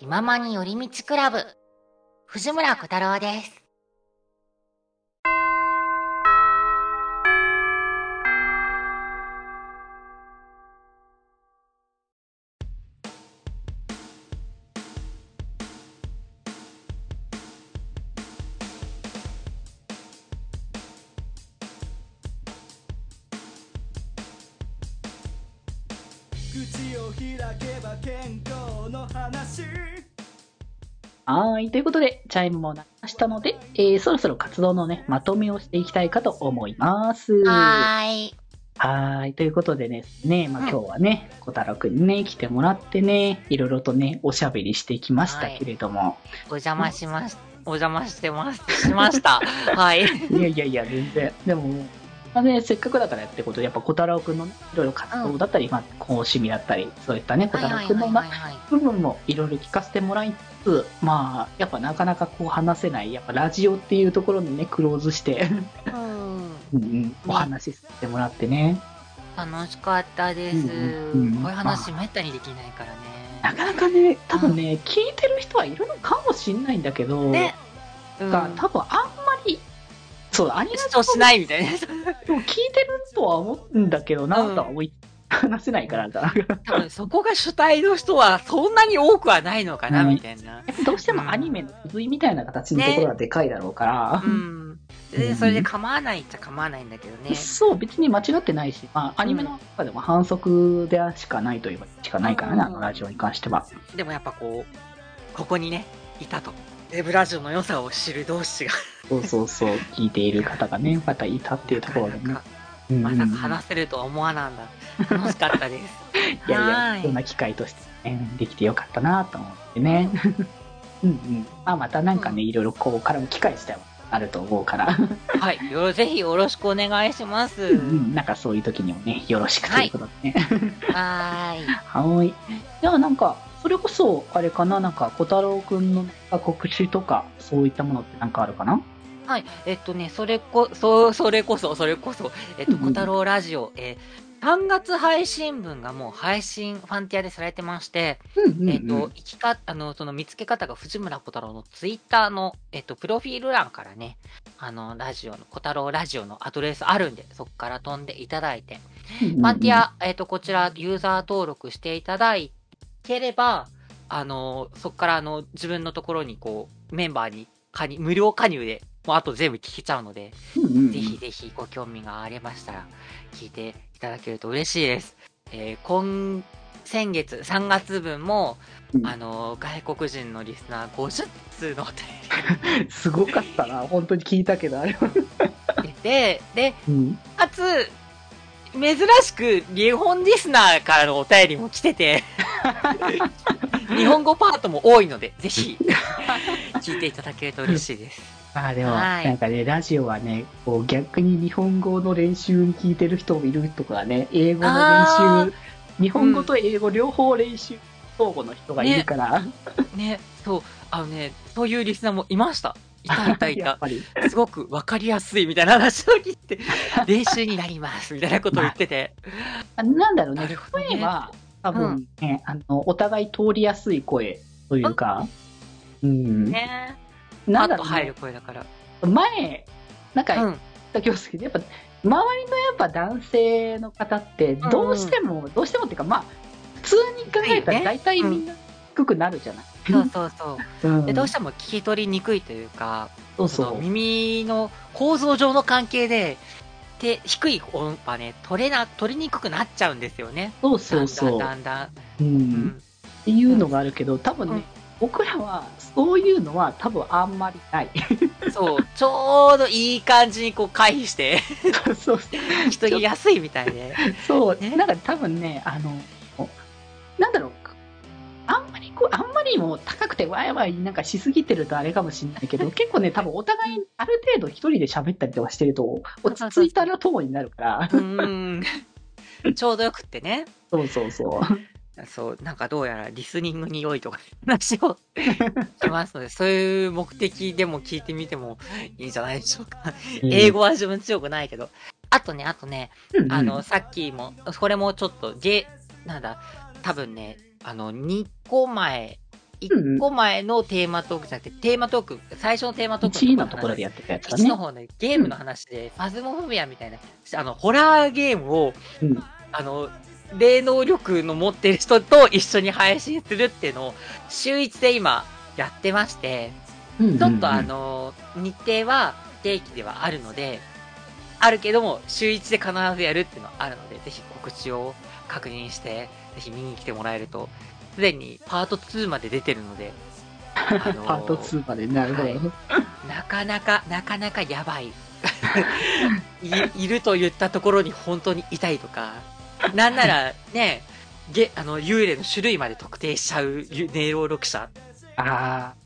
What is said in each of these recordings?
気ままに寄り道クラブ。藤村小太郎です。口を開けば健康の話はい。ということで、チャイムも鳴りましたので、えー、そろそろ活動のね、まとめをしていきたいかと思います。はーいはーい。ということでですね、まあ、うん今日はね、小太郎くんにね、来てもらってね、いろいろとね、おしゃべりしてきましたけれども、お邪魔しますお邪魔してますしました はいい、やいやいや、全然。でも、まあね、せっかくだからってことで、やっぱ小太郎くんのね、いろいろ活動だったり、まあ、こう趣味だったり、そういったね、小太郎くんの部分もいろいろ聞かせてもらいつつ、まあ、やっぱなかなかこう話せない、やっぱラジオっていうところにね、クローズして、うん。うんうん、お話しさせてもらってね。楽しかったです、うんうんうん。こういう話めったにできないからなねかなかね、多分ね、聞いてる人はいるのかもしんないんだけど、ね。うん。が多分あんそう、アニメ主張しないみたいな でも聞いてるとは思うんだけどな、うんとは思い、話せないからだ。多分そこが主体の人はそんなに多くはないのかな、うんみたいな。どうしてもアニメの続いみたいな形のところがでかいだろうから、うん。で、それで構わないっちゃ構わないんだけどね。そう、別に間違ってないし、まあ、アニメの中でも反則でしかないといえばしかないからね、うんあのラジオに関しては。でもやっぱこう、ここにね、いたと。デブラジオの良さを知る同士が、そうそうそう、聞いている方がね、またいたっていうところでねまさか話せるとは思わなんだ。楽しかったです。いやいや、はいそんな機会として、ね、できてよかったなと思ってね。うん うん。まあ、またなんかね、いろいろこう絡む機会自体はあると思うから、はい。よろぜひよろしくお願いします。うんうんなんかそういう時にもね、よろしくということでね。はーい。はーい。じゃあなんか、それこそ、あれかな、なんか、小太郎くんの告知とか、そういったものってなんかあるかな？はい。えっとね、それこ、そ、それこそ、それこそ、えっと、うんうん。小太郎ラジオ、えー3月配信分がもう配信、ファンティアでされてまして、うんうん、えっ、と、生きか、あの、その見つけ方が藤村小太郎のツイッターの、えっ、と、プロフィール欄からね、あの、ラジオの、小太郎ラジオのアドレスあるんで、そこから飛んでいただいて、うんうんうん。ファンティア、えっ、と、こちら、ユーザー登録していただければ、あの、そこから、あの、自分のところに、こう、メンバーに加入、無料加入で、もうあと全部聞けちゃうので、ぜひぜひご興味がありましたら、聞いていただけると嬉しいです。えー今、先月、3月分も、うんあの、外国人のリスナー50通のお便 すごかったな、本当に聞いたけど、あれは。りで、で、うん。かつ、珍しく日本リスナーからのお便りも来てて、日本語パートも多いので、ぜひ、聞いていただけると嬉しいです。まあでも、はい。なんかね、ラジオはね、こう逆に日本語の練習に聞いてる人もいるとかね、英語のあ練習、日本語と英語両方練習、相互の人がいるから、ね、そう、あのね、そういうリスナーもいました。いたいたい やた。すごくわかりやすいみたいな話を聞いて、練習になりますみたいなことを言ってて。あなんだろうね。声は多分ね、あの、お互い通りやすい声というか、うん。ねなんだろうね入る声だから。前、なんか、うん。だけどやっぱ、周りのやっぱ男性の方って、どうしても、どうしてもっていうか、まあ、普通に考えたらね大体みんな低くなるじゃない？そうそうそう。うんで、どうしても聞き取りにくいというか、そうそう。耳の構造上の関係で、で、低い音波ね、取れな、取りにくくなっちゃうんですよね。そうそうそう。だんだんだんだん。う。うんん。っていうのがあるけど、多分ね、うん僕らはそういうのは多分あんまりない。そう、ちょうどいい感じにこう回避して、そうそう。聞き取りやすいみたいで。そう、ねなんか多分ね、あの、なんだろう、あんまりこう、あんまりもう高くてわいわいなんかしすぎてるとあれかもしれないけど、結構ね、多分お互いある程度一人で喋ったりとかしてると、落ち着いたら友になるから、うん。ちょうどよくってね。そうそうそう。そう、なんかどうやらリスニングに良いとか 話をしますので、そういう目的でも聞いてみてもいいんじゃないでしょうか。英語は自分強くないけど。あとね、あとね、うんうんあの、さっきも、これもちょっと、ゲ、なんだ、多分ね、あの、2個前1個前のテーマトークじゃなくて、テーマトーク、最初のテーマトーク1のところでやってたやつだ1ねの。方ね、ゲームの話で、ファズモフォビアみたいな、あの、ホラーゲームを、うんあの、霊能力の持ってる人と一緒に配信するっていうのを、週1で今、やってまして、うんうんうんちょっとあ、の、日程は不定期ではあるので、あるけども、週1で必ずやるっていうのはあるので、ぜひ告知を確認して、ぜひ見に来てもらえると、すでにパート2まで出てるので、あのーパート2まで、なるほど。はいなかなか、なかなかやばい。いいると言ったところに本当にいたりとか、なんならね、げあの幽霊の種類まで特定しちゃうゆ霊能力者、ああ。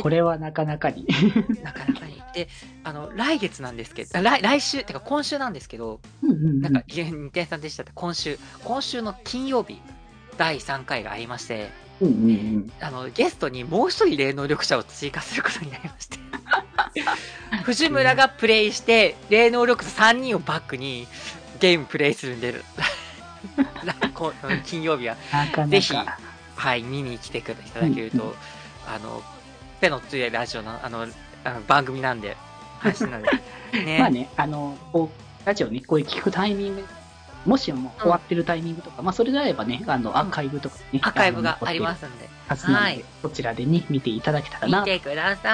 これはなかなかに。なかなかに。で、あの、来月なんですけど、あ来来週、てか今週なんですけど、うんうんうんなんか、日天さんでしたって今週、今週の金曜日、第3回がありまして、うんうんうん。あの、ゲストにもう一人霊能力者を追加することになりまして。藤村がプレイして、霊能力者3人をバックにゲームプレイするんで、金曜日は。ぜひはい、見に来てくいただけると、うんうあの、ペの強いラジオの、あの、あの番組なんで、配信なんで、ね。まあね、あの、こう、ラジオね、こういう聞くタイミング、もしも終わってるタイミングとか、まあそれであればね、あの、アーカイブとかね。アーカイブがありますすんで、はずなので、はいこちらでね、見ていただけたらな見。てくださ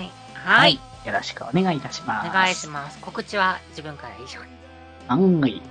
い。ははいい。よろしくお願いいたします。お願いします。告知は自分から以上に。はい。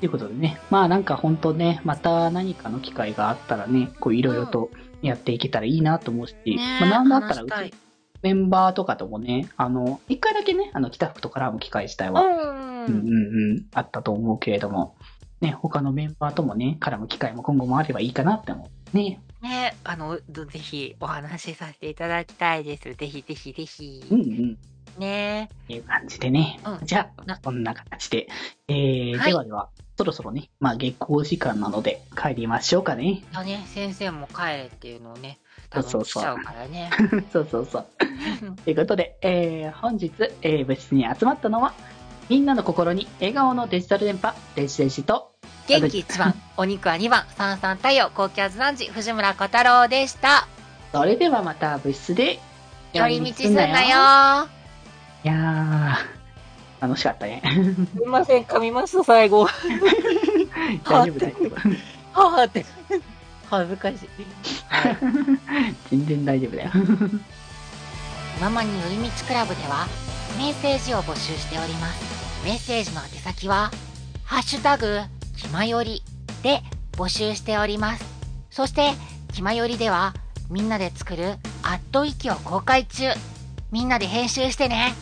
ということでね、まあなんか本当ね、また何かの機会があったらね、こういろいろとやっていけたらいいなと思うし、ねまあなんだったらうちメンバーとかともね、あの、一回だけね、あの、北福と絡む機会自体は、うん。うんうんうん、あったと思うけれども、ね、他のメンバーともね、絡む機会も今後もあればいいかなって思う。ね。ね、あの、どぜひお話しさせていただきたいです。ぜひぜひぜひうん。うん。ねっていう感じでね。うんじゃあな、こんな形で。えーはいではでは、そろそろね、まあ月光時間なので帰りましょうかね。とね、先生も帰れっていうのをね、多そうそうそう分来ちゃうからね。そうそうそう。ということで、えー本日、えー部室に集まったのは、みんなの心に笑顔のデジタル電波、デジデジと、元気1番、お肉は2番、三三太陽、高気圧男児、藤村小太郎でした。それではまた部室で、寄り道すんなよ。いやー、楽しかったね。すいません、噛みました、最後。大丈夫大丈夫。はぁって。恥ずかしい。全然大丈夫だよ。ママに寄り道クラブではメッセージを募集しております。メッセージの宛先は、ハッシュタグ、きまよりで募集しております。そして、きまよりではみんなで作るアットウィキを公開中。みんなで編集してね。